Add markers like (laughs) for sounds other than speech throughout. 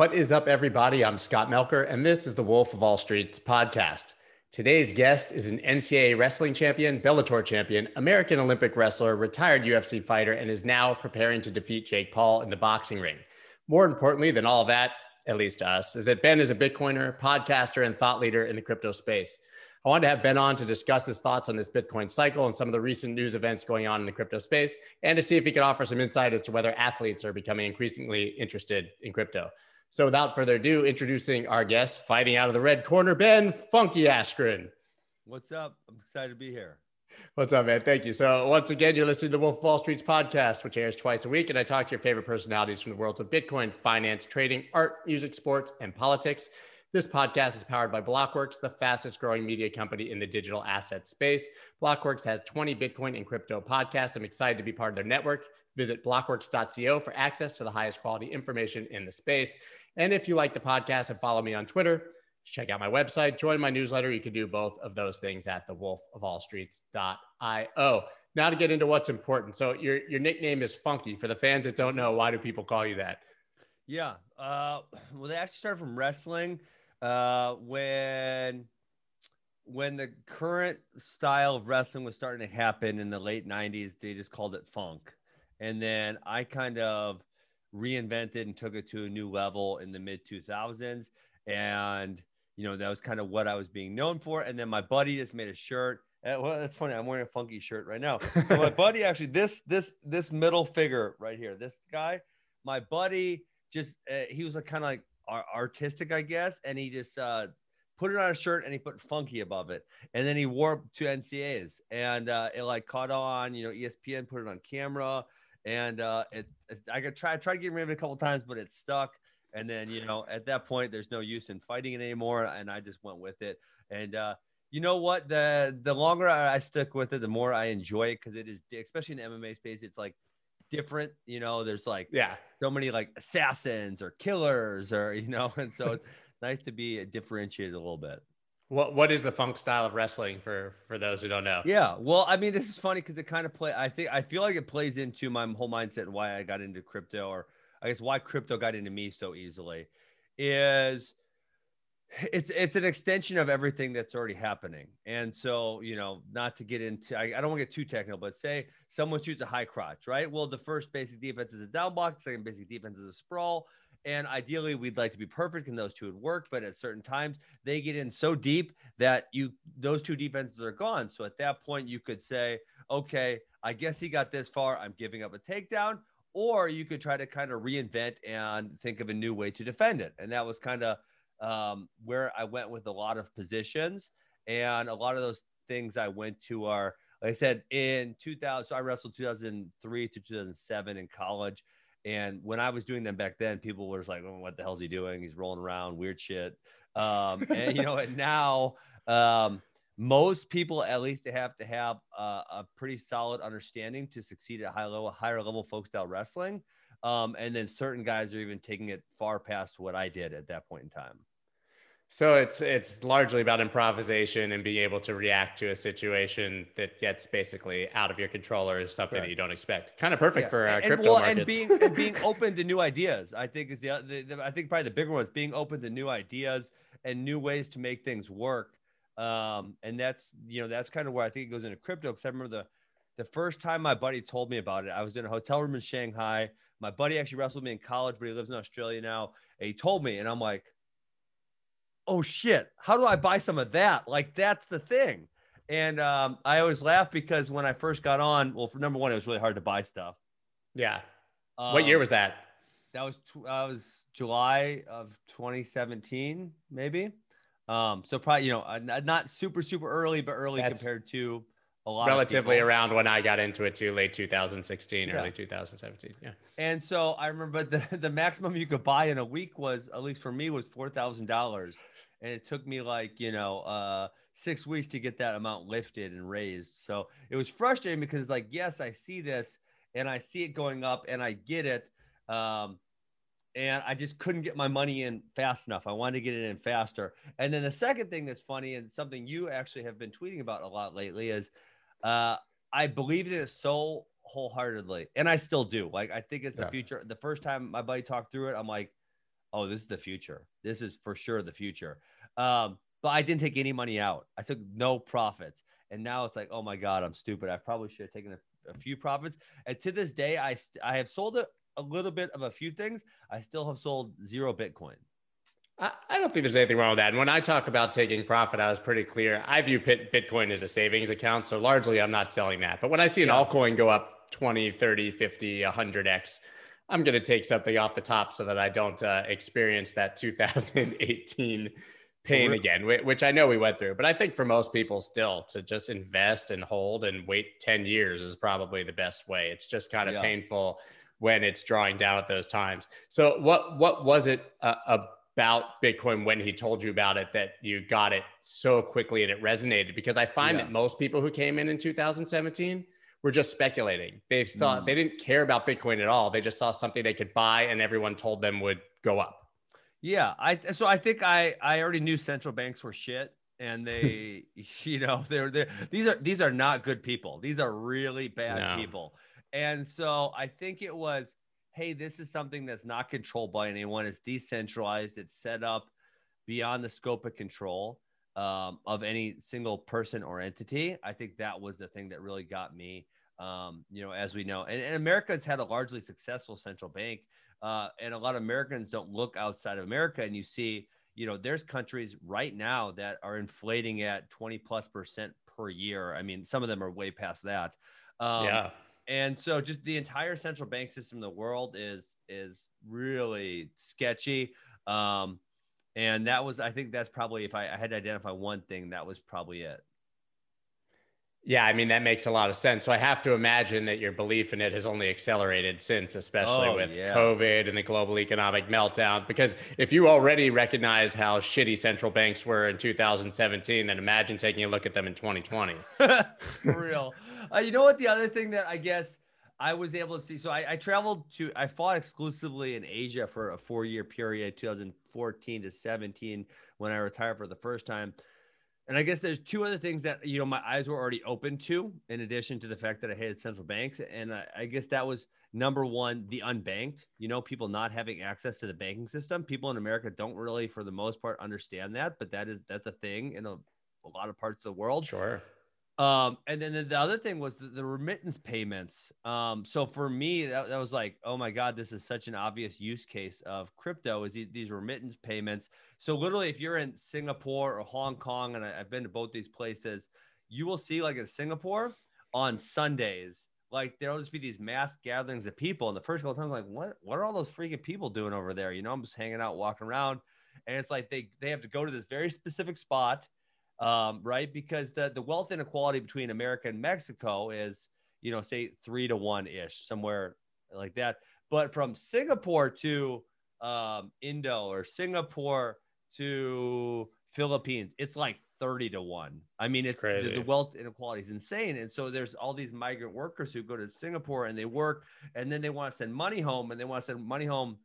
What is up, everybody? I'm Scott Melker, and this is the Wolf of All Streets podcast. Today's guest is an NCAA wrestling champion, Bellator champion, American Olympic wrestler, retired UFC fighter, and is now preparing to defeat Jake Paul in the boxing ring. More importantly than all that, at least to us, is that Ben is a Bitcoiner, podcaster, and thought leader in the crypto space. I wanted to have Ben on to discuss his thoughts on this Bitcoin cycle and some of the recent news events going on in the crypto space, and to see if he could offer some insight as to whether athletes are becoming increasingly interested in crypto. So, without further ado, introducing our guest, fighting out of the red corner, Ben Funky Askren. What's up? I'm excited to be here. What's up, man? Thank you. So, once again, you're listening to the Wolf of All Streets podcast, which airs twice a week. And I talk to your favorite personalities from the worlds of Bitcoin, finance, trading, art, music, sports, and politics. This podcast is powered by Blockworks, the fastest growing media company in the digital asset space. Blockworks has 20 Bitcoin and crypto podcasts. I'm excited to be part of their network. Visit blockworks.co for access to the highest quality information in the space. And if you like the podcast and follow me on Twitter, check out my website, join my newsletter. You can do both of those things at thewolfofallstreets.io. Now to get into what's important. So your your nickname is Funky. For the fans that don't know, why do people call you that? Yeah. Uh, well, they actually started from wrestling uh, when when the current style of wrestling was starting to happen in the late 90s they just called it funk and then i kind of reinvented and took it to a new level in the mid 2000s and you know that was kind of what i was being known for. And then my buddy just made a shirt. Uh, well that's funny. I'm wearing a funky shirt right now. So my (laughs) buddy actually this this this middle figure right here this guy my buddy just uh, he was like kind of like artistic, I guess, and he just uh, put it on a shirt and he put funky above it, and then he wore to NCAAs, and uh, it like caught on. You know, ESPN put it on camera, and uh, it, it I could try try to get rid of it a couple times, but it stuck. And then you know, at that point, there's no use in fighting it anymore, and I just went with it. And uh, you know what? The the longer I, I stick with it, the more I enjoy it because it is, especially in MMA space, it's like different. You know, there's like yeah, so many like assassins or killers or (laughs) you know, and so it's nice to be differentiated a little bit. What what is the funk style of wrestling for for those who don't know? Yeah, well, I mean, this is funny because it kind of play. I think I feel like it plays into my whole mindset and why I got into crypto, or I guess why crypto got into me so easily, is it's it's an extension of everything that's already happening. And so, you know, not to get into I, I don't want to get too technical, but say someone shoots a high crotch, right? Well, the first basic defense is a down block, the second basic defense is a sprawl. And ideally, we'd like to be perfect and those two would work, but at certain times they get in so deep that you those two defenses are gone. So at that point, you could say, okay, I guess he got this far. I'm giving up a takedown. Or you could try to kind of reinvent and think of a new way to defend it. And that was kind of um, where I went with a lot of positions, and a lot of those things I went to are, like I said, in 2000. So I wrestled 2003 to 2007 in college. And when I was doing them back then, people were just like, oh, "What the hell's he doing? He's rolling around, weird shit." Um, (laughs) and you know, and now um, most people at least they have to have a, a pretty solid understanding to succeed at high level, higher level folk style wrestling. Um, and then certain guys are even taking it far past what I did at that point in time. So it's it's largely about improvisation and being able to react to a situation that gets basically out of your control or is something that you don't expect. Kind of perfect yeah. for uh, and, crypto well, markets. And being and being (laughs) open to new ideas, I think is the, the, the, I think probably the bigger one is being open to new ideas and new ways to make things work. Um, and that's you know that's kind of where I think it goes into crypto. Because I remember the the first time my buddy told me about it, I was in a hotel room in Shanghai. My buddy actually wrestled me in college, but he lives in Australia now. And he told me, and I'm like oh shit, how do I buy some of that? Like that's the thing. And um, I always laugh because when I first got on, well, for number one, it was really hard to buy stuff. Yeah. Um, what year was that? That was that was July of 2017, maybe. Um, so probably you know not super super early, but early That's compared to a lot. Relatively around when I got into it too, late 2016, yeah. early 2017. Yeah. And so I remember (laughs) the the maximum you could buy in a week was at least for me was four thousand dollars and it took me like you know uh, six weeks to get that amount lifted and raised. So it was frustrating because like yes, I see this and I see it going up and I get it. Um, and I just couldn't get my money in fast enough. I wanted to get it in faster. And then the second thing that's funny and something you actually have been tweeting about a lot lately is uh, I believed in it so wholeheartedly, and I still do. Like I think it's the yeah. future. The first time my buddy talked through it, I'm like, oh, this is the future. This is for sure the future. Um, but I didn't take any money out. I took no profits. And now it's like, oh my God, I'm stupid. I probably should have taken a, a few profits. And to this day, I, I have sold a, a little bit of a few things. I still have sold zero Bitcoin. I, I don't think there's anything wrong with that. And when I talk about taking profit, I was pretty clear. I view Bitcoin as a savings account. So largely, I'm not selling that. But when I see an yeah. altcoin go up 20, 30, 50, 100x, I'm going to take something off the top so that I don't uh, experience that 2018 pain again, which I know we went through. But I think for most people, still to just invest and hold and wait 10 years is probably the best way. It's just kind of yeah. painful when it's drawing down at those times. So, what what was it uh, about Bitcoin when he told you about it that you got it so quickly and it resonated? Because I find yeah. that most people who came in in 2017 were just speculating. They saw mm. they didn't care about Bitcoin at all. They just saw something they could buy, and everyone told them would go up. Yeah, I so I think I I already knew central banks were shit, and they (laughs) you know they're they these are these are not good people. These are really bad no. people, and so I think it was hey, this is something that's not controlled by anyone. It's decentralized. It's set up beyond the scope of control um, of any single person or entity. I think that was the thing that really got me. Um, you know, as we know, and, and America has had a largely successful central bank, uh, and a lot of Americans don't look outside of America, and you see, you know, there's countries right now that are inflating at 20 plus percent per year. I mean, some of them are way past that. Um, yeah. And so, just the entire central bank system in the world is is really sketchy. Um, and that was i think that's probably if I, I, had to identify one thing that was probably it. Yeah i mean that makes a lot of sense. So i have to imagine that your belief in it has only accelerated since especially oh, with yeah. covid and the global economic meltdown. Because if you already recognize how shitty central banks were in 2017 then imagine taking a look at them in 2020 (laughs) for real. Uh, you know what the other thing that i guess I was able to see. So I, I, traveled to, I fought exclusively in Asia for a four year period, 2014 to 17, when I retired for the first time. And I guess there's two other things that, you know, my eyes were already open to, in addition to the fact that I hated central banks. And I, I guess that was number one, the unbanked, you know, people not having access to the banking system. People in America don't really, for the most part, understand that, but that is, that's a thing in a, a lot of parts of the world. Sure. Um, and then the other thing was the, the remittance payments. Um, so for me, that, that, was like, oh my God, this is such an obvious use case of crypto is these, these remittance payments. So literally, if you're in Singapore or Hong Kong, and I, have been to both these places, you will see like in Singapore on Sundays, like there'll just be these mass gatherings of people. And the first couple times, I'm like, what, what are all those freaking people doing over there? You know, I'm just hanging out, walking around, and it's like they they have to go to this very specific spot um, right? Because the the wealth inequality between America and Mexico is, you know, say three to one ish, somewhere like that. But from Singapore to um, Indo or Singapore to Philippines, it's like 30 to 1. I mean, it's, crazy. The, the, wealth inequality is insane. And so there's all these migrant workers who go to Singapore and they work and then they want to send money home and they want to send money home.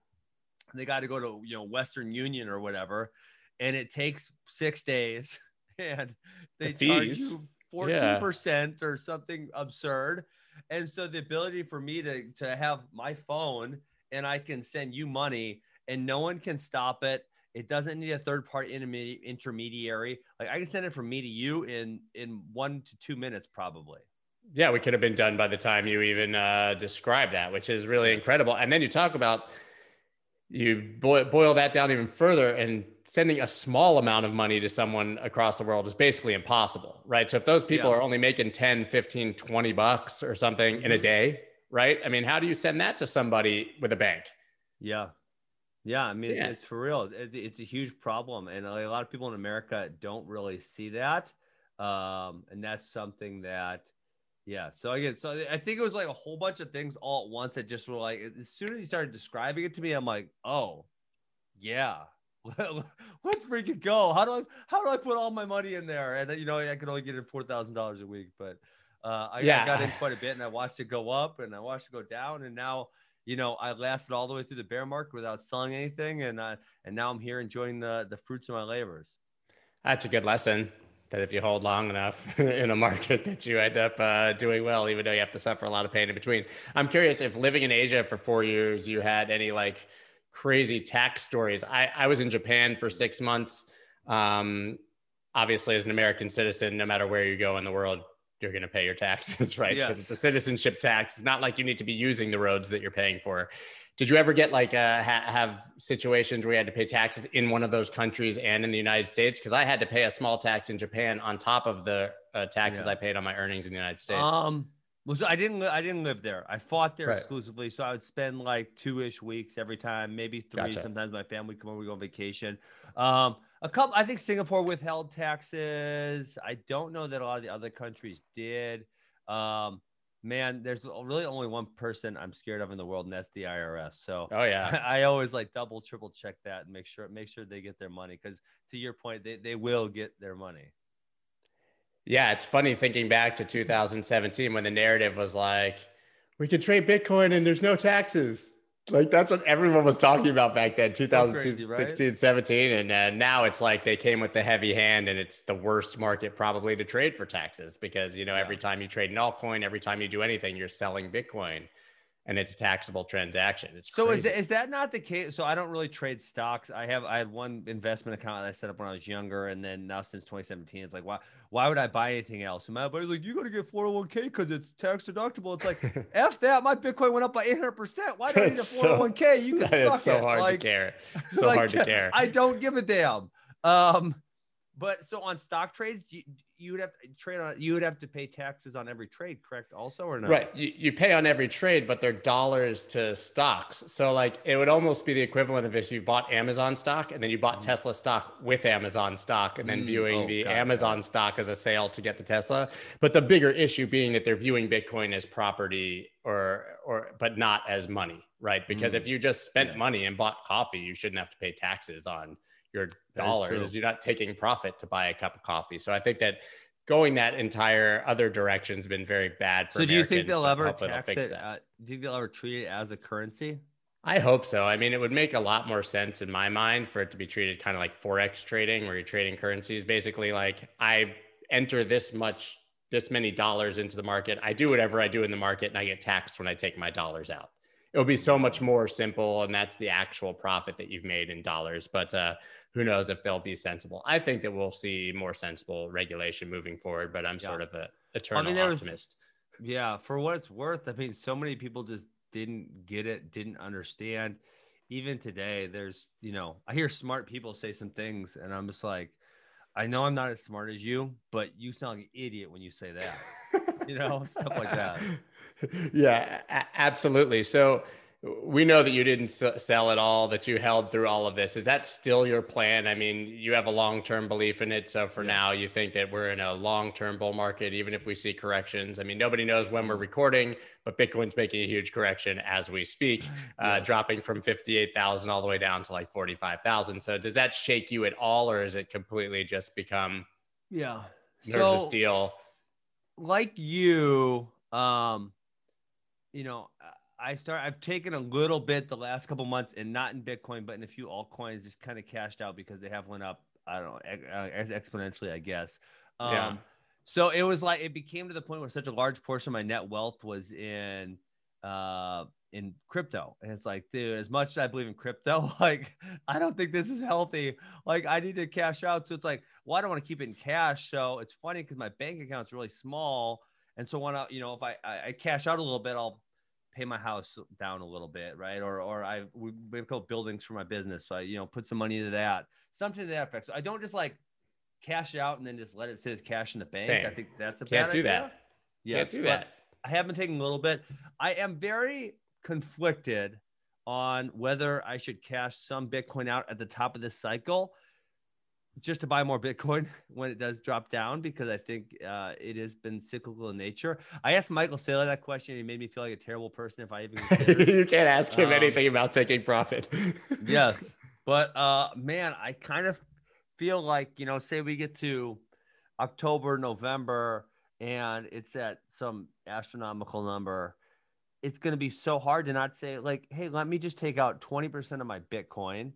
They got to go to, you know, Western Union or whatever. And it takes six days (laughs) and they the charge you 14% yeah. or something absurd. And so the ability for me to, to have my phone and I can send you money and no one can stop it. It doesn't need a third party intermediary. Like I can send it from me to you in in one to two minutes, probably. Yeah, we could have been done by the time you even uh, describe that, which is really incredible. And then you talk about you boil, boil that down even further and sending a small amount of money to someone across the world is basically impossible right so if those people yeah. are only making 10 15 20 bucks or something in a mm-hmm. day right i mean how do you send that to somebody with a bank yeah yeah i mean yeah. it's for real it's, it's, a huge problem and a lot of people in america don't really see that um, and that's something that yeah. So again, so I think it was like a whole bunch of things all at once that just were like, as soon as you started describing it to me, I'm like, oh, yeah, (laughs) let's freaking go. How do I, how do I put all my money in there? And you know, I could only get in four thousand dollars a week, but uh, I, yeah. I got in quite a bit, and I watched it go up, and I watched it go down, and now you know I lasted all the way through the bear market without selling anything, and I, and now I'm here enjoying the the fruits of my labors. That's a good lesson that if you hold long enough (laughs) in a market that you end up uh, doing well even though you have to suffer a lot of pain in between i'm curious if living in asia for four years you had any like crazy tax stories. I, I was in Japan for six months. Um, obviously, as an American citizen, no matter where you go in the world, you're going to pay your taxes, (laughs) right? Because yes. it's a citizenship tax. It's not like you need to be using the roads that you're paying for. Did you ever get like uh, ha- have situations where you had to pay taxes in one of those countries and in the United States? Because I had to pay a small tax in Japan on top of the uh, taxes yeah. I paid on my earnings in the United States. Um, well, so I didn't. Li- I didn't live there. I fought there right. exclusively, so I would spend like two ish weeks every time, maybe three. Gotcha. Sometimes my family would come over, we go on vacation. Um, a couple. I think Singapore withheld taxes. I don't know that a lot of the other countries did. Um, man, there's really only one person I'm scared of in the world, and that's the IRS. So, oh yeah, (laughs) I always like double, triple check that and make sure make sure they get their money because to your point, they they will get their money. Yeah, it's funny thinking back to 2017 when the narrative was like, we could trade Bitcoin and there's no taxes. Like that's what everyone was talking about back then, 2016, right? 17. And uh, now it's like they came with the heavy hand and it's the worst market probably to trade for taxes because, you know, yeah. every time you trade an altcoin, every time you do anything, you're selling Bitcoin and it's a taxable transaction. It's so is, is that not the case? So I don't really trade stocks. I have I had one investment account that I set up when I was younger, and then now since 2017, it's like why why would I buy anything else? And my buddy's like, you got to get 401k because it's tax deductible. It's like (laughs) f that. My Bitcoin went up by 800. percent Why do I need a 401k? So, you can (laughs) suck so it. hard like, to care. (laughs) So like, hard to care. I don't give a damn. Um, but so on stock trades, you, you would have to trade on you would have to pay taxes on every trade, correct? Also, or not Right. You, you pay on every trade, but they're dollars to stocks. So like it would almost be the equivalent of if you bought Amazon stock and then you bought mm. Tesla stock with Amazon stock and then mm. viewing oh, the God, Amazon God. stock as a sale to get the Tesla. But the bigger issue being that they're viewing Bitcoin as property or or but not as money, right? Because mm. if you just spent yeah. money and bought coffee, you shouldn't have to pay taxes on your dollars. is You're not taking profit to buy a cup of coffee. So I think that going that entire other direction has been very bad for. So do you think they'll ever tax it? Uh, do you think they'll ever treat it as a currency? I hope so. I mean, it would make a lot more sense in my mind for it to be treated kind of like forex trading, where you're trading currencies. Basically, like I enter this much, this many dollars into the market. I do whatever I do in the market, and I get taxed when I take my dollars out. It would be so much more simple, and that's the actual profit that you've made in dollars. But uh, who knows if they'll be sensible. I think that we'll see more sensible regulation moving forward, but I'm yeah. sort of a eternal I mean, optimist. Was, yeah, for what it's worth, I mean, so many people just didn't get it, didn't understand. Even today, there's, you know, I hear smart people say some things, and I'm just like, I know I'm not as smart as you, but you sound like an idiot when you say that, (laughs) you know, stuff like that. (laughs) Yeah, a- absolutely. So, we know that you didn't sell at all that you held through all of this. Is that still your plan? I mean you have a long-term belief in it so for yeah. now you think that we're in a long-term bull market even if we see corrections. I mean nobody knows when we're recording but bitcoin's making a huge correction as we speak (sighs) uh, dropping from 58000 all the way down to like 45000 so does that shake you at all or is it completely just become yeah. nerves so, of steel? like you um you know I start. I've taken a little bit the last couple months, and not in Bitcoin, but in a few altcoins, just kind of cashed out because they have went up. I don't know, as exponentially, I guess. Um, yeah. So it was like it became to the point where such a large portion of my net wealth was in uh in crypto, and it's like, dude, as much as I believe in crypto, (laughs) like I don't think this is healthy. Like I need to cash out. So it's like, well, I don't want to keep it in cash. So it's funny because my bank account's really small. And so when I, you know, if I, I, I cash out a little bit, I'll pay my house down a little bit, right? Or or I we have a couple buildings for my business, so I you know put some money into that, something to that effect. So I don't just like cash out and then just let it sit as cash in the bank. Same. I think that's a can't bad do idea. that. Yeah, can't do that. I have been taking a little bit. I am very conflicted on whether I should cash some Bitcoin out at the top of this cycle just to buy more Bitcoin (laughs) when it does drop down because I think uh, it has been cyclical in nature. I asked Michael Saylor that question. He made me feel like a terrible person if I even. (laughs) you can't ask him um, anything about taking profit. (laughs) yes, but uh, man, I kind of feel like you know, say we get to October, November, and it's at some astronomical number. It's going to be so hard to not say like, "Hey, let me just take out twenty percent of my Bitcoin."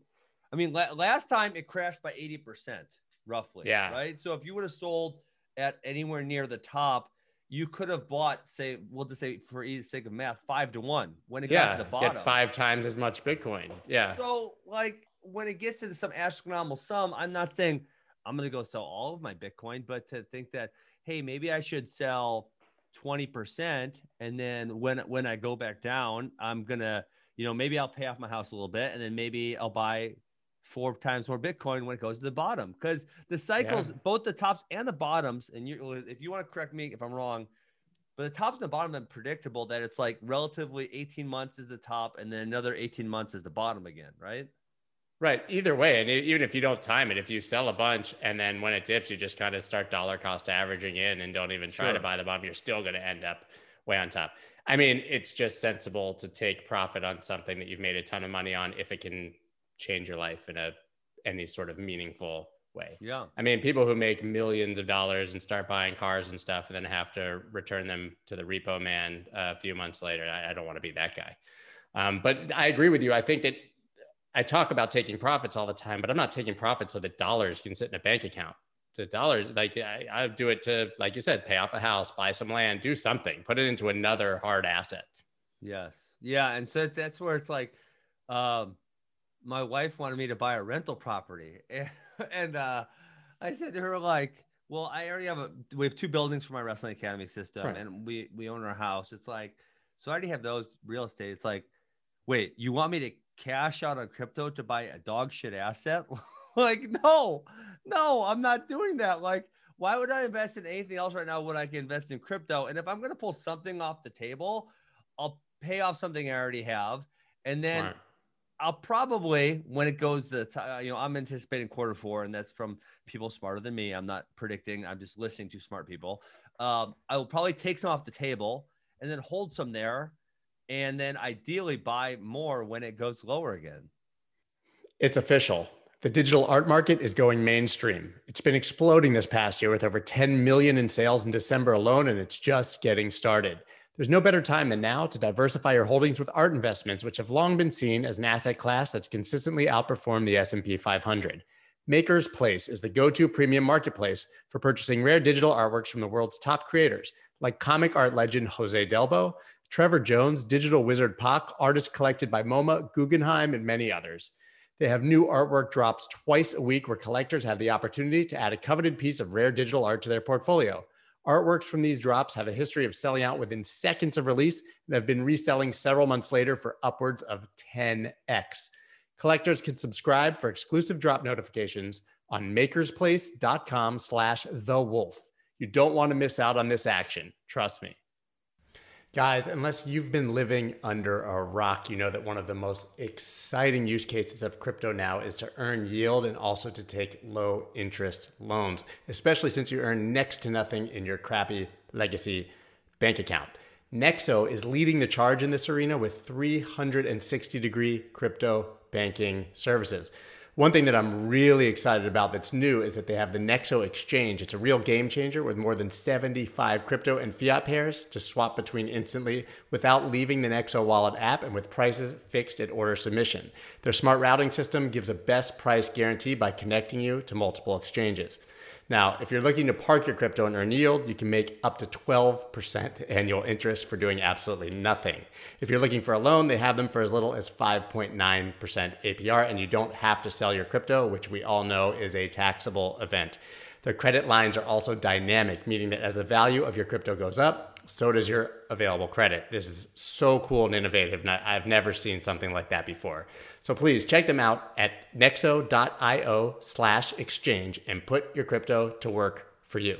I mean, la- last time it crashed by 80%, roughly. Yeah. Right. So if you would have sold at anywhere near the top, you could have bought, say, we'll just say for the sake of math, five to one when it yeah, got to the bottom. Get five times as much Bitcoin. Yeah. So like when it gets into some astronomical sum, I'm not saying I'm going to go sell all of my Bitcoin, but to think that, hey, maybe I should sell 20% and then when when I go back down, I'm going to, you know, maybe I'll pay off my house a little bit and then maybe I'll buy four times more Bitcoin when it goes to the bottom because the cycles, yeah. both the tops and the bottoms, and you, if you want to correct me if I'm wrong, but the tops and the bottom are predictable that it's like relatively 18 months is the top and then another 18 months is the bottom again, right? Right. Either way, and even if you don't time it, if you sell a bunch and then when it dips, you just kind of start dollar cost averaging in and don't even try sure. to buy the bottom, you're still going to end up way on top. I mean, it's just sensible to take profit on something that you've made a ton of money on if it can change your life in a any sort of meaningful way. Yeah. I mean, people who make millions of dollars and start buying cars and stuff and then have to return them to the repo man a few months later. I, I don't want to be that guy. Um, but I agree with you. I think that I talk about taking profits all the time, but I'm not taking profits so that dollars can sit in a bank account. The dollars, like I, I do it to, like you said, pay off a house, buy some land, do something, put it into another hard asset. Yes. Yeah. And so that's where it's like, um, my wife wanted me to buy a rental property. (laughs) and uh, I said to her, like, well, I already have a, we have two buildings for my wrestling academy system right. and we, we own our house. It's like, so I already have those real estate. It's like, wait, you want me to cash out on crypto to buy a dog shit asset? (laughs) like, no, no, I'm not doing that. Like, why would I invest in anything else right now when I can invest in crypto? And if I'm going to pull something off the table, I'll pay off something I already have. And then Smart. I'll probably, when it goes to, uh, you know, I'm anticipating quarter four, and that's from people smarter than me. I'm not predicting, I'm just listening to smart people. Um, I will probably take some off the table and then hold some there and then ideally buy more when it goes lower again. It's official. The digital art market is going mainstream. It's been exploding this past year with over 10 million in sales in December alone, and it's just getting started. There's no better time than now to diversify your holdings with art investments, which have long been seen as an asset class that's consistently outperformed the S&P 500. MakersPlace is the go-to premium marketplace for purchasing rare digital artworks from the world's top creators, like comic art legend Jose Delbo, Trevor Jones, digital wizard Pak, artists collected by MoMA, Guggenheim, and many others. They have new artwork drops twice a week where collectors have the opportunity to add a coveted piece of rare digital art to their portfolio. Artworks from these drops have a history of selling out within seconds of release and have been reselling several months later for upwards of 10x. Collectors can subscribe for exclusive drop notifications on makersplace.com slash the wolf. You don't want to miss out on this action. Trust me. Guys, unless you've been living under a rock, you know that one of the most exciting use cases of crypto now is to earn yield and also to take low interest loans, especially since you earn next to nothing in your crappy legacy bank account. Nexo is leading the charge in this arena with 360 degree crypto banking services. One thing that I'm really excited about that's new is that they have the Nexo Exchange. It's a real game changer with more than 75 crypto and fiat pairs to swap between instantly without leaving the Nexo wallet app and with prices fixed at order submission. Their smart routing system gives a best price guarantee by connecting you to multiple exchanges. Now, if you're looking to park your crypto and earn yield, you can make up to 12% (laughs) annual interest for doing absolutely nothing. If you're looking for a loan, they have them for as little as 5.9% APR, and you don't have to sell your crypto, which we all know is a taxable event. Their credit lines are also dynamic, meaning that as the value of your crypto goes up, so does your available credit. This is so cool and innovative. And I've never seen something like that before. So please check them out at nexo.io slash exchange and put your crypto to work for you.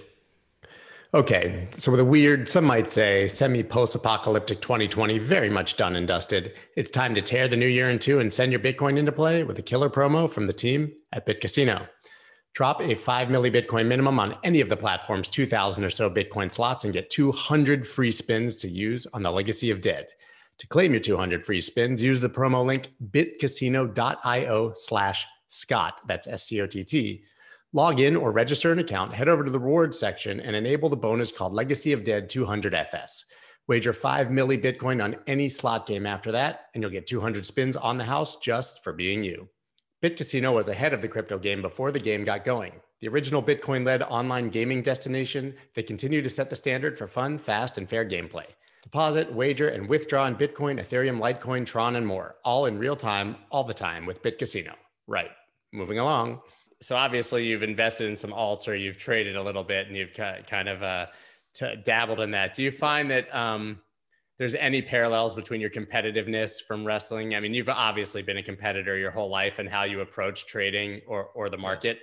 Okay, so with a weird, some might say, semi post apocalyptic 2020 very much done and dusted, it's time to tear the new year in two and send your Bitcoin into play with a killer promo from the team at BitCasino. Drop a 5 milli Bitcoin minimum on any of the platform's 2,000 or so Bitcoin slots and get 200 free spins to use on the Legacy of Dead. To claim your 200 free spins, use the promo link bitcasino.io slash Scott. That's S C O T T. Log in or register an account, head over to the rewards section, and enable the bonus called Legacy of Dead 200 FS. Wager 5 milli Bitcoin on any slot game after that, and you'll get 200 spins on the house just for being you. BitCasino was ahead of the crypto game before the game got going. The original Bitcoin led online gaming destination, they continue to set the standard for fun, fast, and fair gameplay. Deposit, wager, and withdraw in Bitcoin, Ethereum, Litecoin, Tron, and more, all in real time, all the time with BitCasino. Right. Moving along. So obviously, you've invested in some alts or you've traded a little bit and you've kind of uh, t- dabbled in that. Do you find that um, there's any parallels between your competitiveness from wrestling? I mean, you've obviously been a competitor your whole life and how you approach trading or, or the market.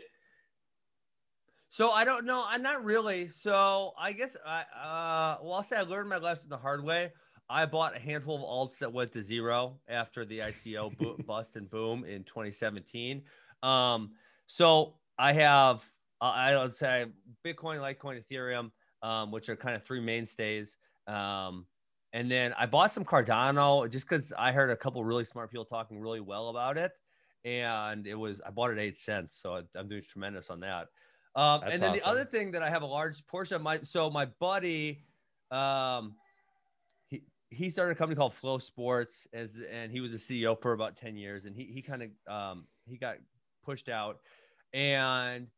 So I don't know. I'm not really. So I guess I uh well I'll say I learned my lesson the hard way. I bought a handful of alts that went to zero after the ICO bo- (laughs) bust and boom in 2017. Um, so I have uh, I would say Bitcoin, Litecoin, Ethereum, um, which are kind of three mainstays. Um, and then I bought some Cardano just because I heard a couple really smart people talking really well about it. And it was, I bought it eight cents. So I'm doing tremendous on that. Um, and then awesome. the other thing that I have a large portion of my, so my buddy, um, he, he started a company called FloSports as, and he was a CEO for about 10 years. And he, he kind of, um, he got pushed out and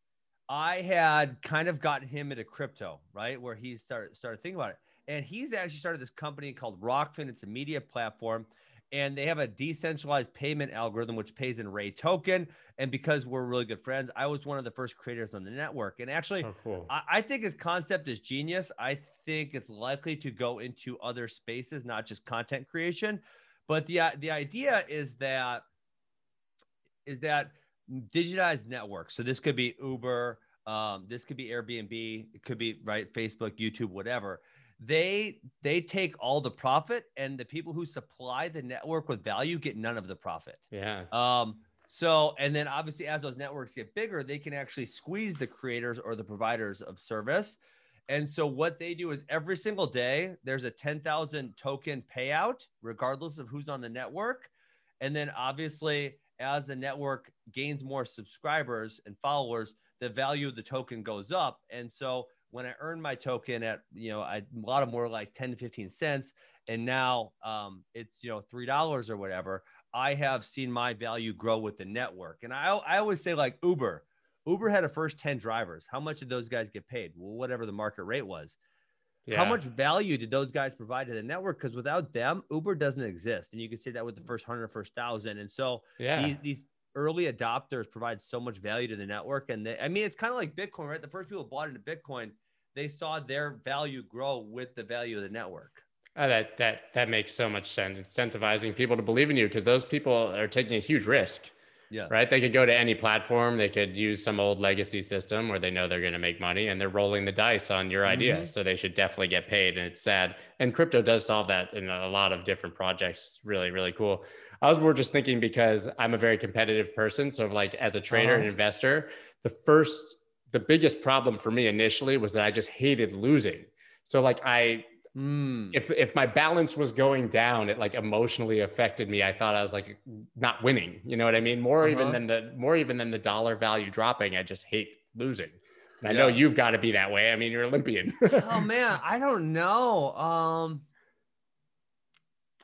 I had kind of gotten him into crypto, right? Where he started, started thinking about it and he's actually started this company called Rokfin. It's a media platform, and they have a decentralized payment algorithm which pays in Rae token. And because we're really good friends, I was one of the first creators on the network. And actually, oh, cool. I, I, think his concept is genius. I think it's likely to go into other spaces, not just content creation. But the the idea is that is that digitized networks. So this could be Uber. Um, this could be Airbnb. It could be right Facebook, YouTube, whatever they they take all the profit and the people who supply the network with value get none of the profit. Yeah. Um so and then obviously as those networks get bigger they can actually squeeze the creators or the providers of service. And so what they do is every single day there's a 10,000 token payout regardless of who's on the network. And then obviously as the network gains more subscribers and followers the value of the token goes up. And so when I earned my token at, you know, I, a lot of more like 10 to 15 cents, and now um, it's, you know, $3 or whatever, I have seen my value grow with the network. And I, I always say like Uber, Uber had a first 10 drivers. How much did those guys get paid? Well, whatever the market rate was. Yeah. How much value did those guys provide to the network? Because without them, Uber doesn't exist. And you can say that with the first hundred, first thousand. And so yeah. these, these early adopters provide so much value to the network. And they, I mean, it's kind of like Bitcoin, right? The first people bought into Bitcoin, they saw their value grow with the value of the network. Oh, that that that makes so much sense. Incentivizing people to believe in you because those people are taking a huge risk. Yeah. Right. They could go to any platform. They could use some old legacy system where they know they're going to make money and they're rolling the dice on your idea. Mm-hmm. So they should definitely get paid. And it's sad. And crypto does solve that in a lot of different projects. Really, really cool. I was more just thinking because I'm a very competitive person. So, like, as a trader uh-huh. and investor, the first, the biggest problem for me initially was that I just hated losing. So, like, I, mm. if if my balance was going down, it like emotionally affected me. I thought I was like not winning. You know what I mean? More uh-huh. even than the more even than the dollar value dropping. I just hate losing. I know you've got to be that way. I mean, you're Olympian. (laughs) oh man, I don't know. Um,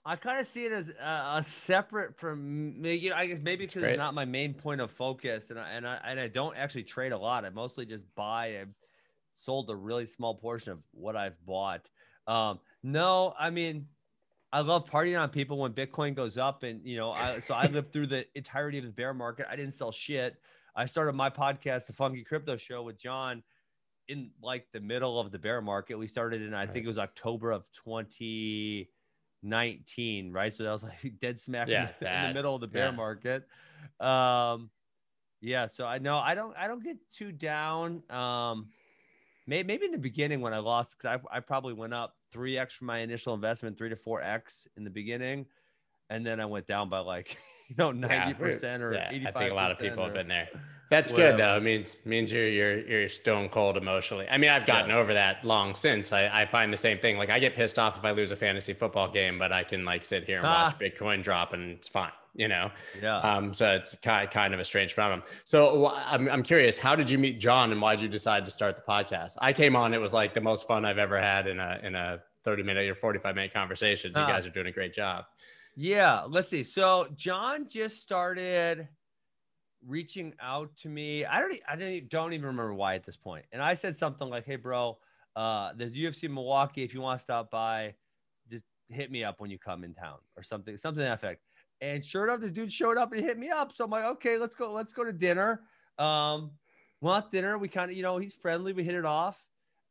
I kind of see it as a, a, separate from me. You know, I guess maybe because it's not my main point of focus, and I, and I and I don't actually trade a lot. I mostly just buy and sold a really small portion of what I've bought. Um, no, I mean, I love partying on people when Bitcoin goes up, and you know, I, so I lived through the (laughs) entirety of the bear market. I didn't sell shit. I started my podcast, the Funky Crypto Show, with John in like the middle of the bear market. We started in, I think it was October of 20- 19, right? So that was like (laughs) dead smack yeah, in, the, in, the, middle of the bear yeah. market. Um, yeah, so I know I don't I don't get too down. Um, maybe, maybe in the beginning when I lost because I, I probably went up three x from my initial investment, three to four x in the beginning, and then I went down by like (laughs) you know ninety yeah, percent or eighty five. I think a lot of people or, have been there. That's Whatever. good though. It means means you're you're you're stone cold emotionally. I mean, I've gotten yeah. over that long since. I, I find the same thing. Like I get pissed off if I lose a fantasy football game, but I can like sit here and watch (laughs) Bitcoin drop and it's fine. You know. Yeah. Um. So it's kind kind of a strange phenomenon. So I'm I'm curious. How did you meet John and why did you decide to start the podcast? I came on. It was like the most fun I've ever had in a in a 30 minute or 45 minute conversation. You guys are doing a great job. Yeah. Let's see. So John just started reaching out to me. I don't, I don't, don't even remember why at this point. And I said something like, "Hey, bro, uh, there's UFC Milwaukee. If you want to stop by, just hit me up when you come in town, or something, something that effect." And sure enough, this dude showed up and hit me up. So I'm like, "Okay, let's go, let's go to dinner." Um, well, dinner, we kind of, you know, he's friendly. We hit it off,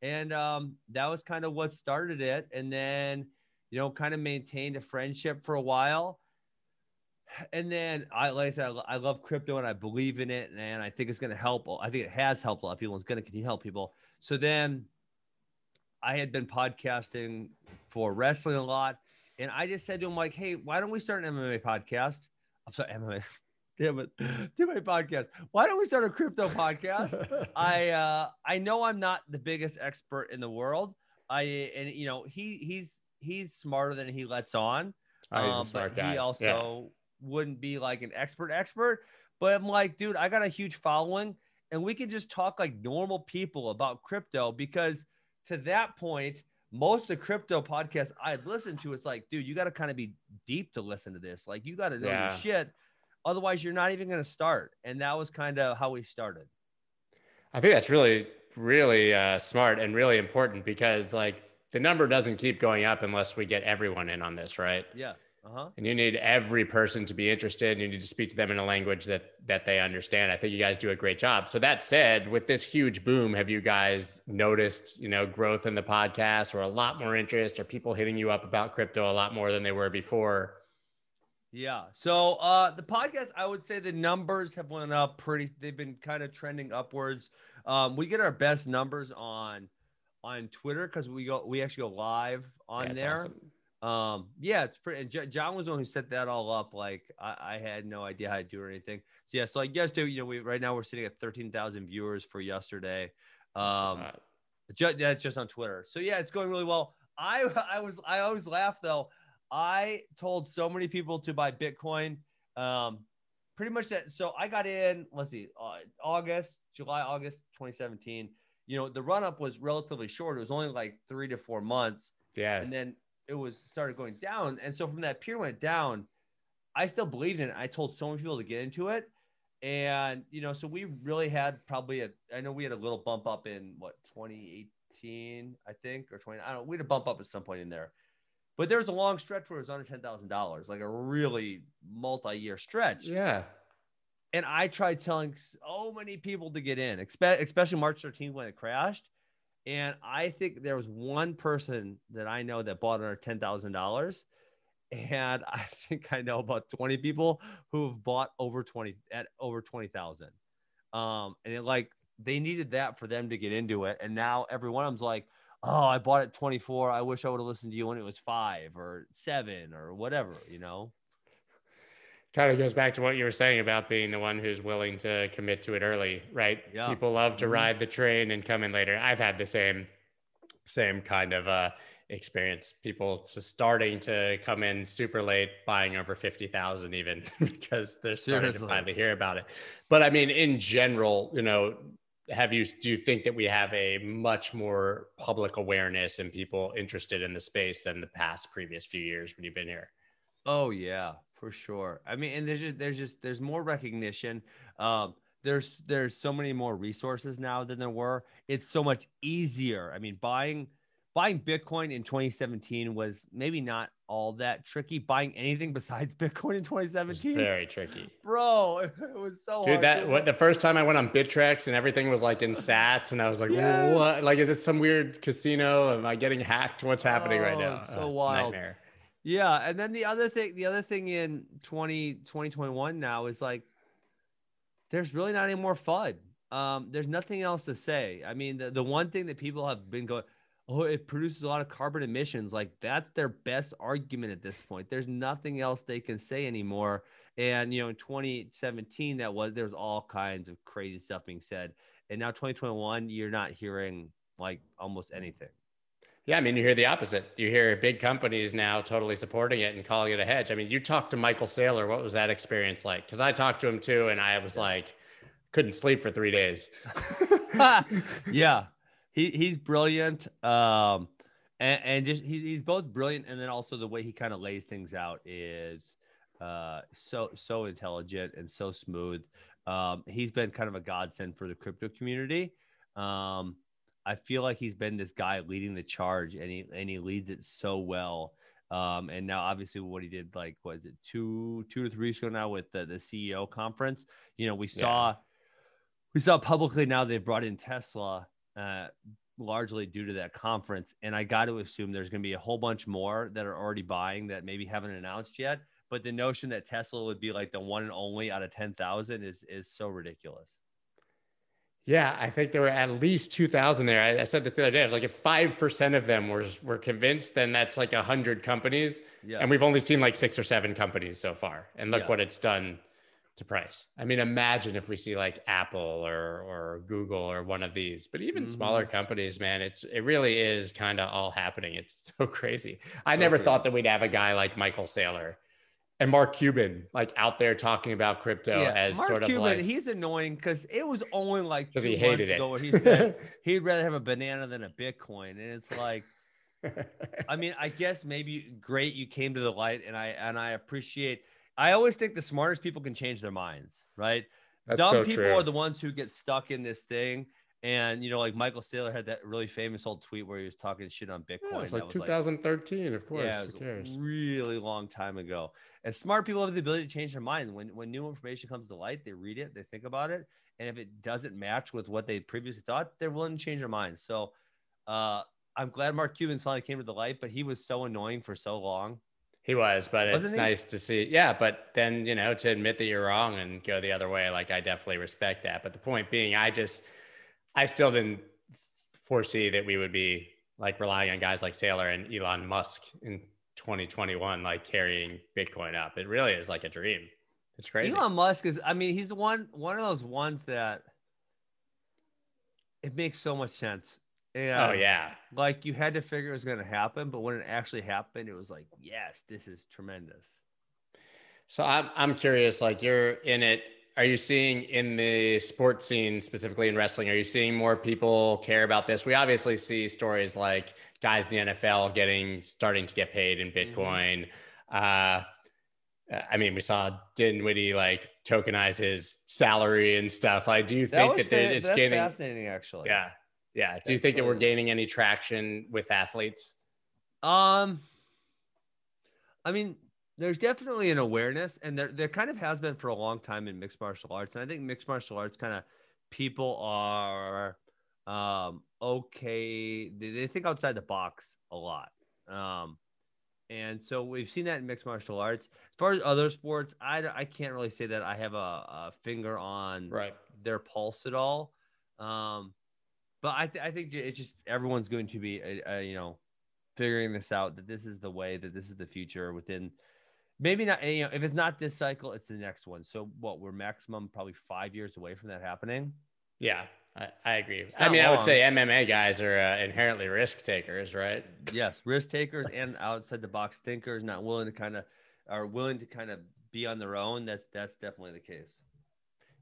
and um, that was kind of what started it. And then, you know, kind of maintained a friendship for a while and then I like I said, I love crypto and I believe in it, and I think it's going to help. I think it has helped a lot of people. It's going to continue to help people. So then, I had been podcasting for wrestling a lot, and I just said to him like, "Hey, why don't we start an MMA podcast?" I'm sorry, MMA. (laughs) Damn it, do my podcast. Why don't we start a crypto podcast? (laughs) I uh, I know I'm not the biggest expert in the world. I and you know he he's he's smarter than he lets on. Oh, he's a um, smart guy. He also. Yeah wouldn't be like an expert expert, but I'm like, dude, I got a huge following and we can just talk like normal people about crypto because to that point, most of the crypto podcasts I listen to, it's like, dude, you got to kind of be deep to listen to this. Like, you got to know yeah. your shit. Otherwise, you're not even going to start. And that was kind of how we started. I think that's really, really uh, smart and really important because, like, the number doesn't keep going up unless we get everyone in on this, right? Yes. Uh-huh. And you need every person to be interested. And you need to speak to them in a language that that they understand. I think you guys do a great job. So that said, with this huge boom, have you guys noticed, you know, growth in the podcast or a lot more interest? or people hitting you up about crypto a lot more than they were before? Yeah. So uh the podcast, I would say the numbers have went up pretty. They've been kind of trending upwards. Um, we get our best numbers on on Twitter because we go we actually go live on yeah, there. Awesome. Um, yeah, it's pretty. J- John was the one who set that all up. Like I, I, had no idea how to do or anything. So yeah, so I guess too, you know, we right now we're sitting at thirteen thousand viewers for yesterday. Um, just, that's just on Twitter. So yeah, it's going really well. I (laughs) I was I always laugh though. I told so many people to buy Bitcoin. Um, pretty much that. So I got in. Let's see, uh, August, July, August, 2017. You know, the run up was relatively short. It was only like three to four months. Yeah. And then it was started going down. And so from that peer went down, I still believed in it. I told so many people to get into it. And, you know, so we really had probably a, I know we had a little bump up in what, 2018, I think, or 20, I don't know. We had a bump up at some point in there. But there was a long stretch where it was under $10,000, like a really multi year stretch. Yeah. And I tried telling so many people to get in, especially March 13th when it crashed. And I think there was one person that I know that bought under ten thousand dollars, and (laughs) I think I know about twenty people who have bought over twenty at over twenty thousand. Um, and it like they needed that for them to get into it, and now every one of them's like, "Oh, I bought it twenty four. I wish I would have listened to you when it was five or seven or whatever," you know kind of goes back to what you were saying about being the one who's willing to commit to it early, right? Yeah. People love to mm-hmm. ride the train and come in later. I've had the same same kind of uh, experience. People just starting to come in super late, buying over fifty thousand, even (laughs) because they're starting Seriously. to finally hear about it. But I mean, in general, you know, have you do you think that we have a much more public awareness and people interested in the space than the past previous few years when you've been here? Oh yeah, for sure. I mean, and there's just there's just there's more recognition. Um, there's there's so many more resources now than there were. It's so much easier. I mean, buying buying Bitcoin in 2017 was maybe not all that tricky. Buying anything besides (laughs) Bitcoin in 2017 very tricky, bro. (laughs) It was so dude. That what, the first time I went on Bittrex and everything was like in Sats, and I was like, yes. what? Like, is this some weird casino? Am I getting hacked? What's happening oh, right now? So oh, wild. Nightmare. Yeah, and then the other thing, the other thing in 20, 2021 now is like, there's really not any more FUD. Um, there's nothing else to say. I mean, the, the one thing that people have been going, oh, it produces a lot of carbon emissions. Like that's their best argument at this point. There's nothing else they can say anymore. And you know, in 2017, that was there's all kinds of crazy stuff being said. And now 2021, you're not hearing like almost anything. Yeah, I mean, you hear the opposite. You hear big companies now totally supporting it and calling it a hedge. I mean, you talked to Michael Saylor. What was that experience like? Because I talked to him too, and I was like, couldn't sleep for three days. (laughs) yeah, he he's brilliant. Um, and, and just he, he's both brilliant, and then also the way he kind of lays things out is uh so so intelligent and so smooth. Um, he's been kind of a godsend for the crypto community. Um, I feel like he's been this guy leading the charge, and he and he leads it so well. Um, and now, obviously, what he did, like, was it two two to three weeks ago now with the, the CEO conference? You know, we saw yeah. we saw publicly now they've brought in Tesla, uh, largely due to that conference. And I got to assume there's going to be a whole bunch more that are already buying that maybe haven't announced yet. But the notion that Tesla would be like the one and only out of ten thousand is is so ridiculous. Yeah, I think there were at least 2,000 there. I, I, said this the other day. I was like, if 5% of them were, were convinced, then that's like 100 companies. Yeah. And we've only seen like six or seven companies so far. And look yes. what it's done to price. I mean, imagine if we see like Apple or, or Google or one of these, but even mm-hmm. smaller companies, man, it's, it really is kind of all happening. It's (laughs) so crazy. I never thought that we'd have a guy like Michael Saylor and Mark Cuban like out there talking about crypto yeah. as Mark sort of Cuban, like he's annoying because it was only like because he hated it. Ago he said (laughs) he'd rather have a banana than a Bitcoin, and it's like, (laughs) I mean, I guess maybe great you came to the light, and I and I appreciate. I always think the smartest people can change their minds, right? That's Dumb so people true. are the ones who get stuck in this thing. And you know, like Michael Saylor had that really famous old tweet where he was talking shit on Bitcoin. Yeah, it's like 2013, like, of course. Yeah, it was a really long time ago. And smart people have the ability to change their mind. When when new information comes to light, they read it, they think about it, and if it doesn't match with what they previously thought, they're willing to change their mind. So, uh, I'm glad Mark Cuban's finally came to the light, but he was so annoying for so long. He was, but Wasn't it's he? nice to see. Yeah, but then you know to admit that you're wrong and go the other way, like I definitely respect that. But the point being, I just I still didn't foresee that we would be like relying on guys like Saylor and Elon Musk in 2021, like carrying Bitcoin up. It really is like a dream. It's crazy. Elon Musk is, I mean, he's one one of those ones that it makes so much sense. And oh yeah, like you had to figure it was going to happen, but when it actually happened, it was like, yes, this is tremendous. So I'm I'm curious, like you're in it are you seeing in the sports scene specifically in wrestling are you seeing more people care about this we obviously see stories like guys in the nfl getting starting to get paid in mm-hmm. bitcoin mm-hmm. uh, I mean, we saw Dinwiddie like tokenize his salary and stuff. Like, do you think that, that it's gaining? Fascinating, actually. Yeah, yeah. Do you think that we're gaining any traction with athletes? Um, I mean, there's definitely an awareness, and there there kind of has been for a long time in mixed martial arts. And I think mixed martial arts kind of people are um, okay. They, they, think outside the box a lot. Um, and so we've seen that in mixed martial arts. As far as other sports, I, I can't really say that I have a, a finger on right. their pulse at all. Um, but I, th- I think it's just everyone's going to be, a, a, you know, figuring this out that this is the way that this is the future within maybe not you know if it's not this cycle it's the next one. So what we're maximum probably five years away from that happening? Yeah i, I agree. I mean long. i would say mma guys are uh, inherently risk takers right? (laughs) Yes risk takers and outside the box thinkers not willing to kind of are willing to kind of be on their own. That's that's definitely the case.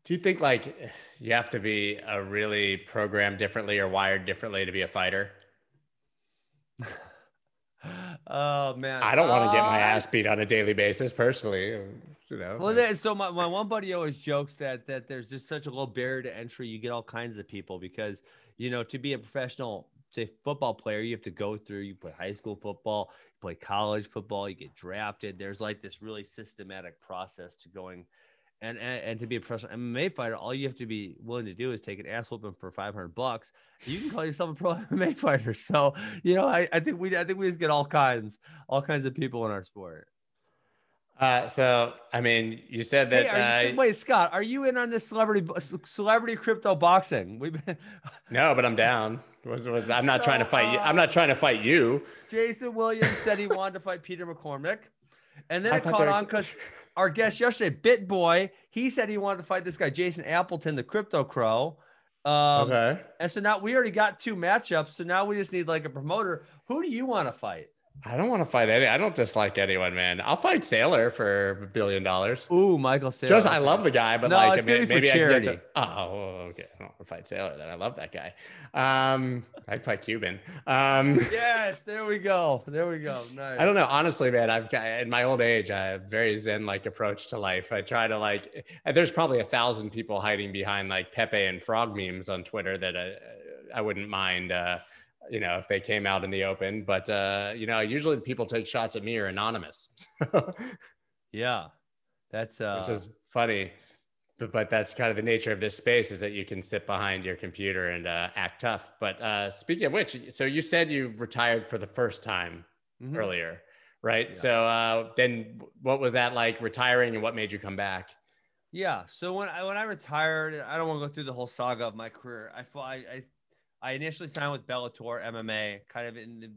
Do you think like you have to be a really programmed differently or wired differently to be a fighter (laughs) oh man, I don't want to get my oh, ass beat on a daily basis personally. You know. Well, so my, my one buddy always jokes that that there's just such a low barrier to entry. You get all kinds of people because you know to be a professional, say football player, you have to go through. You play high school football, you play college football, you get drafted. There's like this really systematic process to going and, and, and to be a professional MMA fighter, all you have to be willing to do is take an ass whooping for 500 bucks. You can call yourself a pro (laughs) MMA fighter. So, you know, I, I think we, I think we just get all kinds, all kinds of people in our sport. Uh, so, I mean, you said that. Hey, you, uh, wait, Scott, are you in on this celebrity, celebrity crypto boxing? (laughs) We've been. no, but I'm down. I'm not so, trying to fight you. I'm not trying to fight you. Jason Williams said he wanted to fight Peter McCormack, and then I it caught on (laughs) because our guest yesterday, BitBoy, he said he wanted to fight this guy, Jason Appleton, the crypto crow. Um, okay. And so now we already got two matchups. So now we just need like a promoter. Who do you want to fight? I don't want to fight any. I don't dislike anyone, man. I'll fight Saylor for a billion dollars. Ooh, Michael Saylor. Just I love the guy, but No, like maybe, maybe I can get charity. the, oh, okay. I don't want to fight Saylor. Then I love that guy. Um, I'd fight Cuban. Um, (laughs) Yes, there we go. There we go. Nice. I don't know. Honestly, man, I've got in my old age, I have a very zen like approach to life. I try to like. There's probably a thousand people hiding behind like Pepe and Frog memes on Twitter that I, I wouldn't mind. Uh, you know, if they came out in the open, but uh, you know, usually the people take shots at me are anonymous, (laughs) Yeah, that's uh. which is funny. But, but that's kind of the nature of this space is that you can sit behind your computer and uh, act tough. But uh, speaking of which, so you said you retired for the first time mhm. earlier, right? Yeah. So uh, then, what was that like retiring, and what made you come back? Yeah. So when I when I retired, I don't want to go through the whole saga of my career. I I I, I initially signed with Bellator MMA, kind of in the,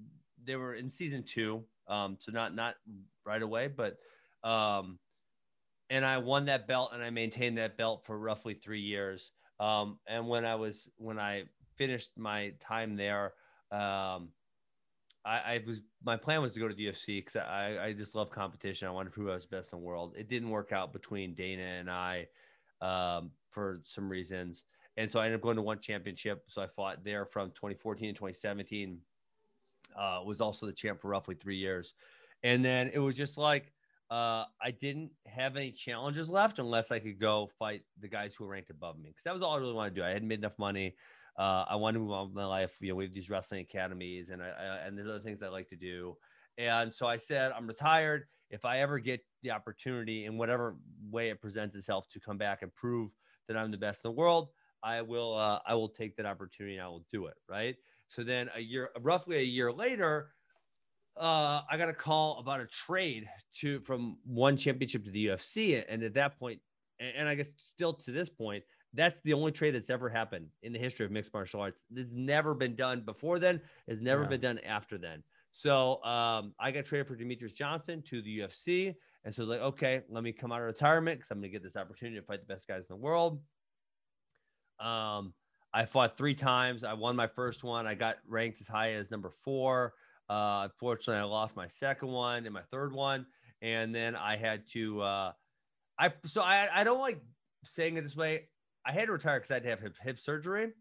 they were in season two, um, so not not right away, but um, and I won that belt and I maintained that belt for roughly three years. Um, and when I was when I finished my time there, um, I, I was my plan was to go to the UFC because I, I just love competition. I wanted to prove I was best in the world. It didn't work out between Dana and I um, for some reasons, and so I ended up going to one championship. So I fought there from 2014 to 2017. Uh, was also the champ for roughly three years, and then it was just like uh, I didn't have any challenges left unless I could go fight the guys who were ranked above me because that was all I really wanted to do. I hadn't made enough money. Uh, I wanted to move on with my life. You know, we have these wrestling academies, and I, I and there's other things I like to do. And so I said, I'm retired. If I ever get the opportunity in whatever way it presents itself to come back and prove that I'm the best in the world, I will. Uh, I will take that opportunity. and I will do it. Right. So then a year, roughly a year later, uh, I got a call about a trade to from one championship to the UFC, and at that point, and, and I guess still to this point, that's the only trade that's ever happened in the history of mixed martial arts. It's never been done before then. It's never Yeah. been done after then. So um, I got traded for Demetrious Johnson to the UFC, and so I was like, okay, let me come out of retirement because I'm going to get this opportunity to fight the best guys in the world. Um, I fought three times. I won my first one. I got ranked as high as number four. Uh, unfortunately, I lost my second one and my third one, and then I had to. Uh, I so I I don't like saying it this way. I had to retire because I had to have hip, hip surgery.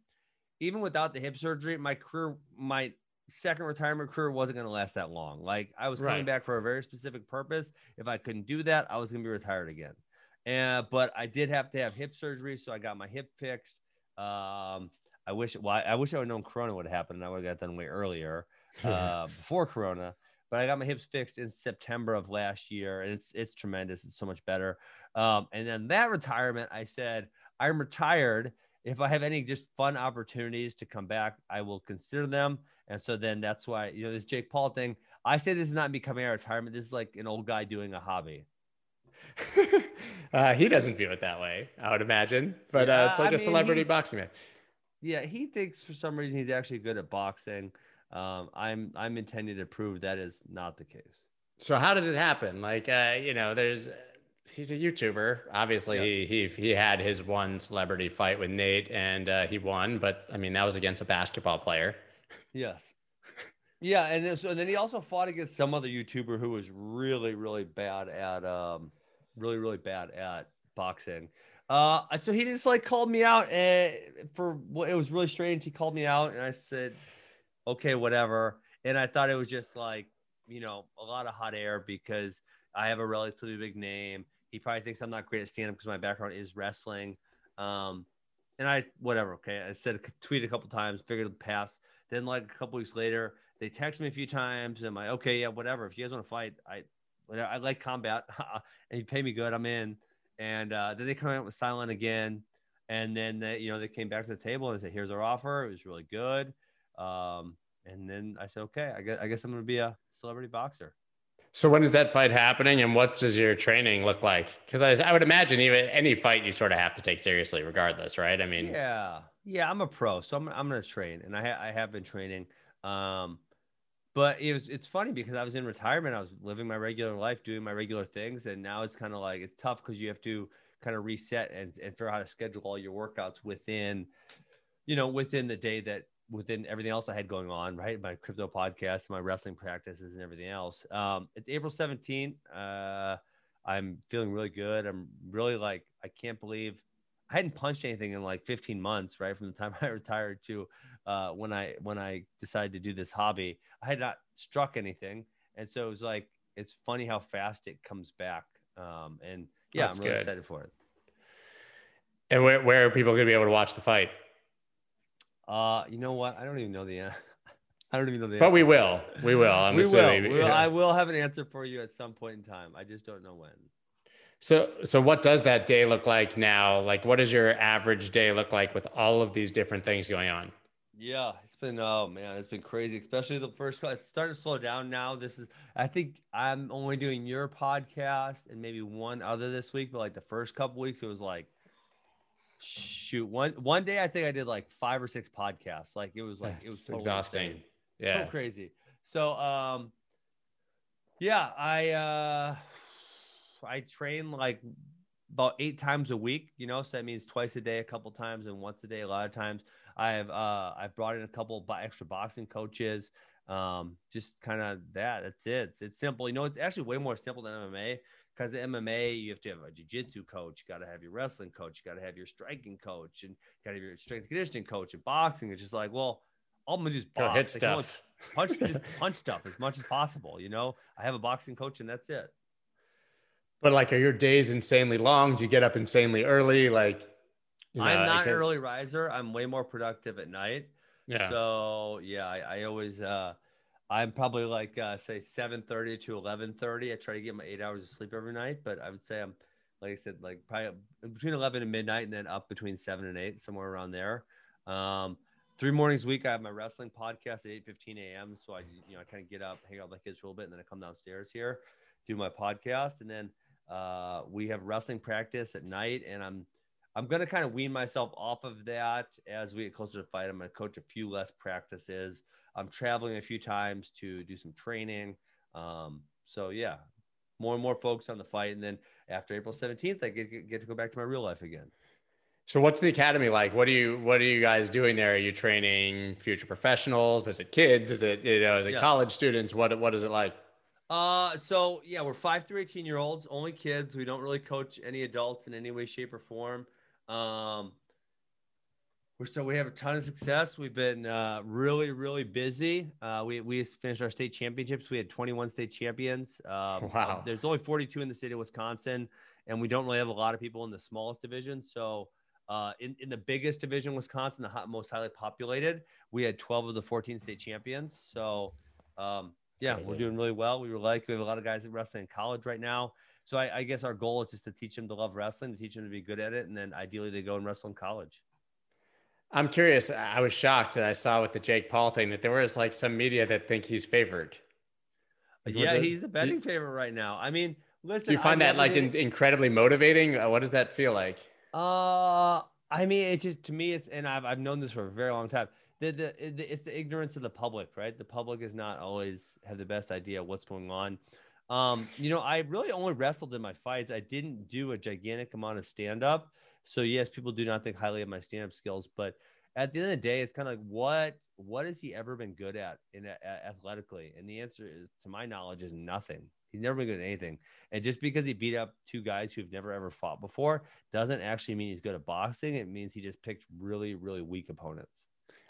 Even without the hip surgery, my career, my second retirement career wasn't going to last that long. Like I was coming Right. back for a very specific purpose. If I couldn't do that, I was going to be retired again. And but I did have to have hip surgery, so I got my hip fixed. Um, I wish well, I, wish I would known Corona would happen, and I would have got done way earlier (laughs) uh, before Corona. But I got my hips fixed in September of last year, and it's it's tremendous. It's so much better. Um, and then that retirement, I said, I'm retired. If I have any just fun opportunities to come back, I will consider them. And so then that's why you know this Jake Paul thing. I say this is not becoming a retirement. This is like an old guy doing a hobby. (laughs) uh, he doesn't view it that way, I would imagine. But uh, it's like I a mean, celebrity boxing match. Yeah, he thinks for some reason he's actually good at boxing. Um, I'm I'm intending to prove that is not the case. So how did it happen? Like, uh, you know, there's he's a YouTuber. Obviously, he, he he had his one celebrity fight with Nate, and uh, he won. But I mean, that was against a basketball player. Yes. Yeah, and then, so and then he also fought against some other YouTuber who was really, really bad at um, really, really bad at boxing. Uh, so he just like called me out, and for what it was really strange. He called me out, and I said, "Okay, whatever." And I thought it was just like you know a lot of hot air because I have a relatively big name. He probably thinks I'm not great at stand up because my background is wrestling. Um, and I whatever. Okay, I said tweet a couple times, figured it'd pass. Then like a couple weeks later, they text me a few times, and I'm like, okay, yeah, whatever. If you guys want to fight, I I like combat, (laughs) and you pay me good, I'm in. And uh, then they come out with silent again, and then they, you know they came back to the table and they said, here's our offer. It was really good. Um, and then I said, okay, I guess, I guess I'm gonna be a celebrity boxer. So when is that fight happening, and what does your training look like? Because I, I would imagine even any fight you sort of have to take seriously, regardless, right? I mean, Yeah, yeah, I'm a pro, so I'm I'm gonna train, and I ha- I have been training. Um, but it was it's funny because I was in retirement, I was living my regular life, doing my regular things, and now it's kind of like it's tough because you have to kind of reset and and figure out how to schedule all your workouts within, you know, within the day that within everything else I had going on, right? My crypto podcast, my wrestling practices, and everything else. Um, it's April 17th. Uh, I'm feeling really good. I'm really like, I can't believe I hadn't punched anything in like 15 months, right? From the time (laughs) I retired to uh, when I when I decided to do this hobby, I had not struck anything, and so it was like it's funny how fast it comes back. Um, and yeah, That's I'm really good. excited for it. And where, where are people going to be able to watch the fight? Uh, you know what? I don't even know the answer. (laughs) I don't even know the But we will. We will. I'm we will. we will. I will have an answer for you at some point in time. I just don't know when. So, so what does that day look like now? Like, what does your average day look like with all of these different things going on? Yeah, it's been oh man, it's been crazy. Especially the first. It's starting to slow down now. This is. I think I'm only doing your podcast and maybe one other this week. But like the first couple weeks, it was like shoot one one day i think i did like five or six podcasts like it was like it was totally exhausting insane. yeah so crazy so um yeah i uh i train like about eight times a week you know so that means twice a day a couple times and once a day a lot of times i've uh i've brought in a couple of extra boxing coaches um just kind of that that's it it's, it's simple you know it's actually way more simple than mma because the MMA, you have to have a jiu-jitsu coach, you got to have your wrestling coach, you got to have your striking coach, and you got to have your strength conditioning coach. And boxing, it's just like, well, I'm gonna just box. Hit stuff, punch, just (laughs) punch stuff as much as possible. You know, I have a boxing coach, and that's it. But like, are your days insanely long? Do you get up insanely early? Like, you know, I'm not an early riser. I'm way more productive at night. Yeah. So yeah, I, I always uh I'm probably like uh, say 7:30 to 11:30. I try to get my eight hours of sleep every night, but I would say I'm like I said, like probably between 11 and midnight, and then up between seven and eight, somewhere around there. Um, three mornings a week, I have my wrestling podcast at 8:15 a.m. So I, you know, I kind of get up, hang out with my kids for a little bit, and then I come downstairs here, do my podcast, and then uh, we have wrestling practice at night, and I'm I'm gonna kind of wean myself off of that as we get closer to fight. I'm gonna coach a few less practices. I'm traveling a few times to do some training. Um, so yeah, more and more folks on the fight, and then after April 17th, I get get to go back to my real life again. So what's the academy like? What are you what are you guys doing there? Are you training future professionals? Is it kids? Is it you know is it yeah. college students? What what is it like? Uh so yeah, we're five through 18 year olds, only kids. We don't really coach any adults in any way, shape, or form. Um, we're still we have a ton of success. We've been uh, really really busy. Uh, we we finished our state championships. We had 21 state champions. (laughs) Um, wow. There's only 42 in the state of Wisconsin, and we don't really have a lot of people in the smallest division. So. Uh, in, in the biggest division, Wisconsin, the hot, most highly populated, we had 12 of the 14 state champions. So, um, yeah, we're doing really well. We were like, we have a lot of guys that wrestling in college right now. So I, I, guess our goal is just to teach them to love wrestling, to teach them to be good at it, and then ideally they go and wrestle in college. I'm curious. I was shocked that I saw with the Jake Paul thing that there was like some media that think he's favored. Like, yeah, he's the betting favorite right now. I mean, listen. Do you find that like in, incredibly motivating? Uh, what does that feel like? Uh, I mean, it just to me, it's and I've I've known this for a very long time. The, the, it's the ignorance of the public, right? The public is not always have the best idea what's going on. Um, you know, I really only wrestled in my fights. I didn't do a gigantic amount of stand up. So yes, people do not think highly of my stand-up skills, but at the end of the day, it's kind of like what what has he ever been good at in athletically? And the answer is, to my knowledge, is nothing. He's never been good at anything. And just because he beat up two guys who've never ever fought before doesn't actually mean he's good at boxing. It means he just picked really, really weak opponents.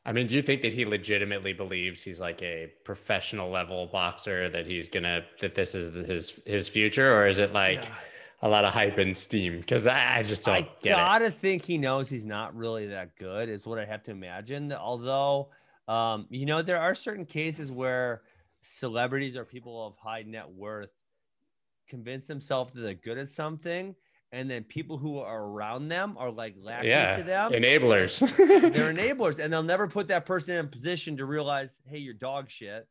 I mean, do you think that he legitimately believes he's like a professional level boxer that he's gonna that this is his his future, or is it like? Yeah a lot of hype and steam because I, I, just don't I get gotta it. think he knows he's not really that good, is what I have to imagine. Although, um, you know, there are certain cases where celebrities or people of high net worth convince themselves that they're good at something. And then people who are around them are like lackeys yeah, to them. Enablers. they're (laughs) enablers. And they'll never put that person in a position to realize, hey, you're dog shit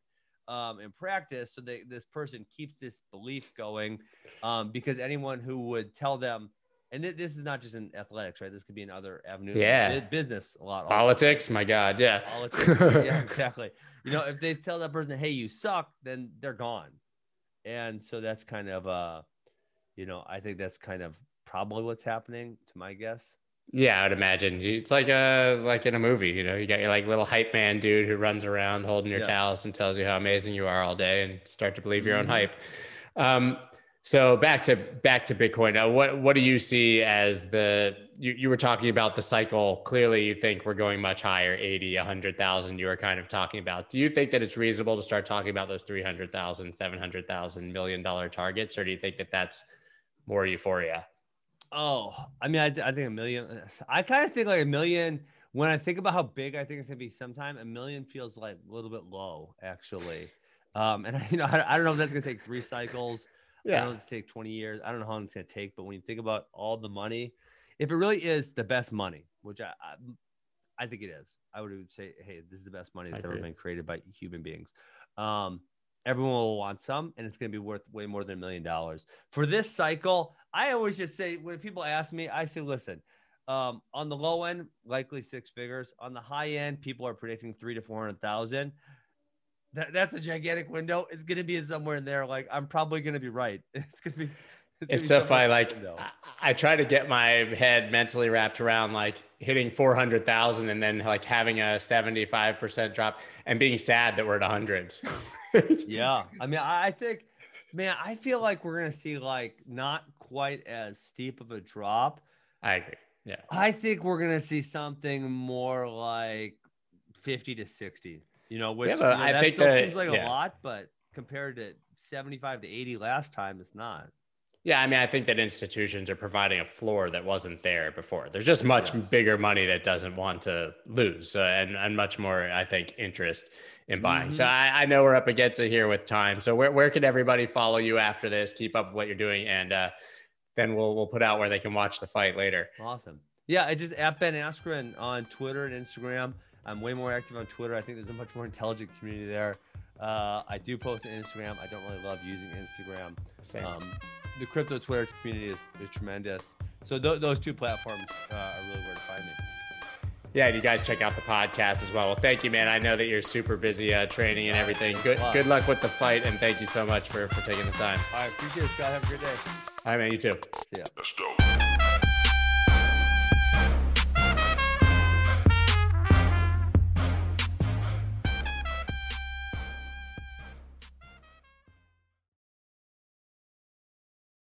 um, in practice so that this person keeps this belief going um, because anyone who would tell them and th- this is not just in athletics right this could be in other avenues yeah business a lot politics also. my god yeah (laughs) politics, yeah (laughs) exactly you know if they tell that person hey you suck then they're gone and so that's kind of uh you know i think that's kind of probably what's happening to my guess Yeah, I would imagine it's like a like in a movie. You know, you got your like little hype man dude who runs around holding your yeah. towels and tells you how amazing you are all day, and start to believe your mm-hmm. own hype. Um, so back to back to Bitcoin. Now, what what do you see as the you, you were talking about the cycle? Clearly, you think we're going much higher, 80, 100,000 you were kind of talking about. Do you think that it's reasonable to start talking about those 300,000, 700,000 million dollar targets or do you think that that's more euphoria? Oh, I mean, I, I think a million. I kind of think like a million. When I think about how big I think it's gonna be, sometime a million feels like a little bit low, actually. Um, and (laughs) you know, I, I don't know if that's gonna take three cycles. Yeah, I don't know if it's take twenty years. I don't know how long it's gonna take. But when you think about all the money, if it really is the best money, which I, I, I think it is, I would say, hey, this is the best money that's ever been created by human beings. Um, everyone will want some and it's going to be worth way more than a million dollars for this cycle i always just say when people ask me i say listen um, on the low end likely six figures on the high end people are predicting three to 400000 that, that's a gigantic window it's going to be somewhere in there like i'm probably going to be right (laughs) it's going to be it's so funny. Like I, I, try to get my head mentally wrapped around like hitting 400,000 and then like having a 75% drop and being sad that we're at 100. (laughs) yeah. I mean, I think, man, I feel like we're going to see like not quite as steep of a drop. I agree. Yeah. I think we're going to see something more like 50 to 60, you know, which yeah, you know, I think that seems like yeah. a lot, but compared to 75 to 80 last time, it's not. Yeah, I mean, I think that institutions are providing a floor that wasn't there before. There's just much bigger money that doesn't want to lose, uh, and and much more, I think, interest in buying. Mm-hmm. So I, I, know we're up against it here with time. So where where can everybody follow you after this? Keep up with what you're doing, and uh, then we'll we'll put out where they can watch the fight later. Awesome. Yeah, I just at Ben Askren on Twitter and Instagram. I'm way more active on Twitter. I think there's a much more intelligent community there. Uh, I do post on Instagram. I don't really love using Instagram. Same. Um, the crypto Twitter community is, is tremendous. So th- those two platforms uh, are really where to find me. Yeah, and you guys check out the podcast as well. Well, thank you, man. I know that you're super busy uh, training and everything. Good good luck with the fight, and thank you so much for, for taking the time. I appreciate it, Scott. Have a great day. All right, man. You too. See ya. Let's go.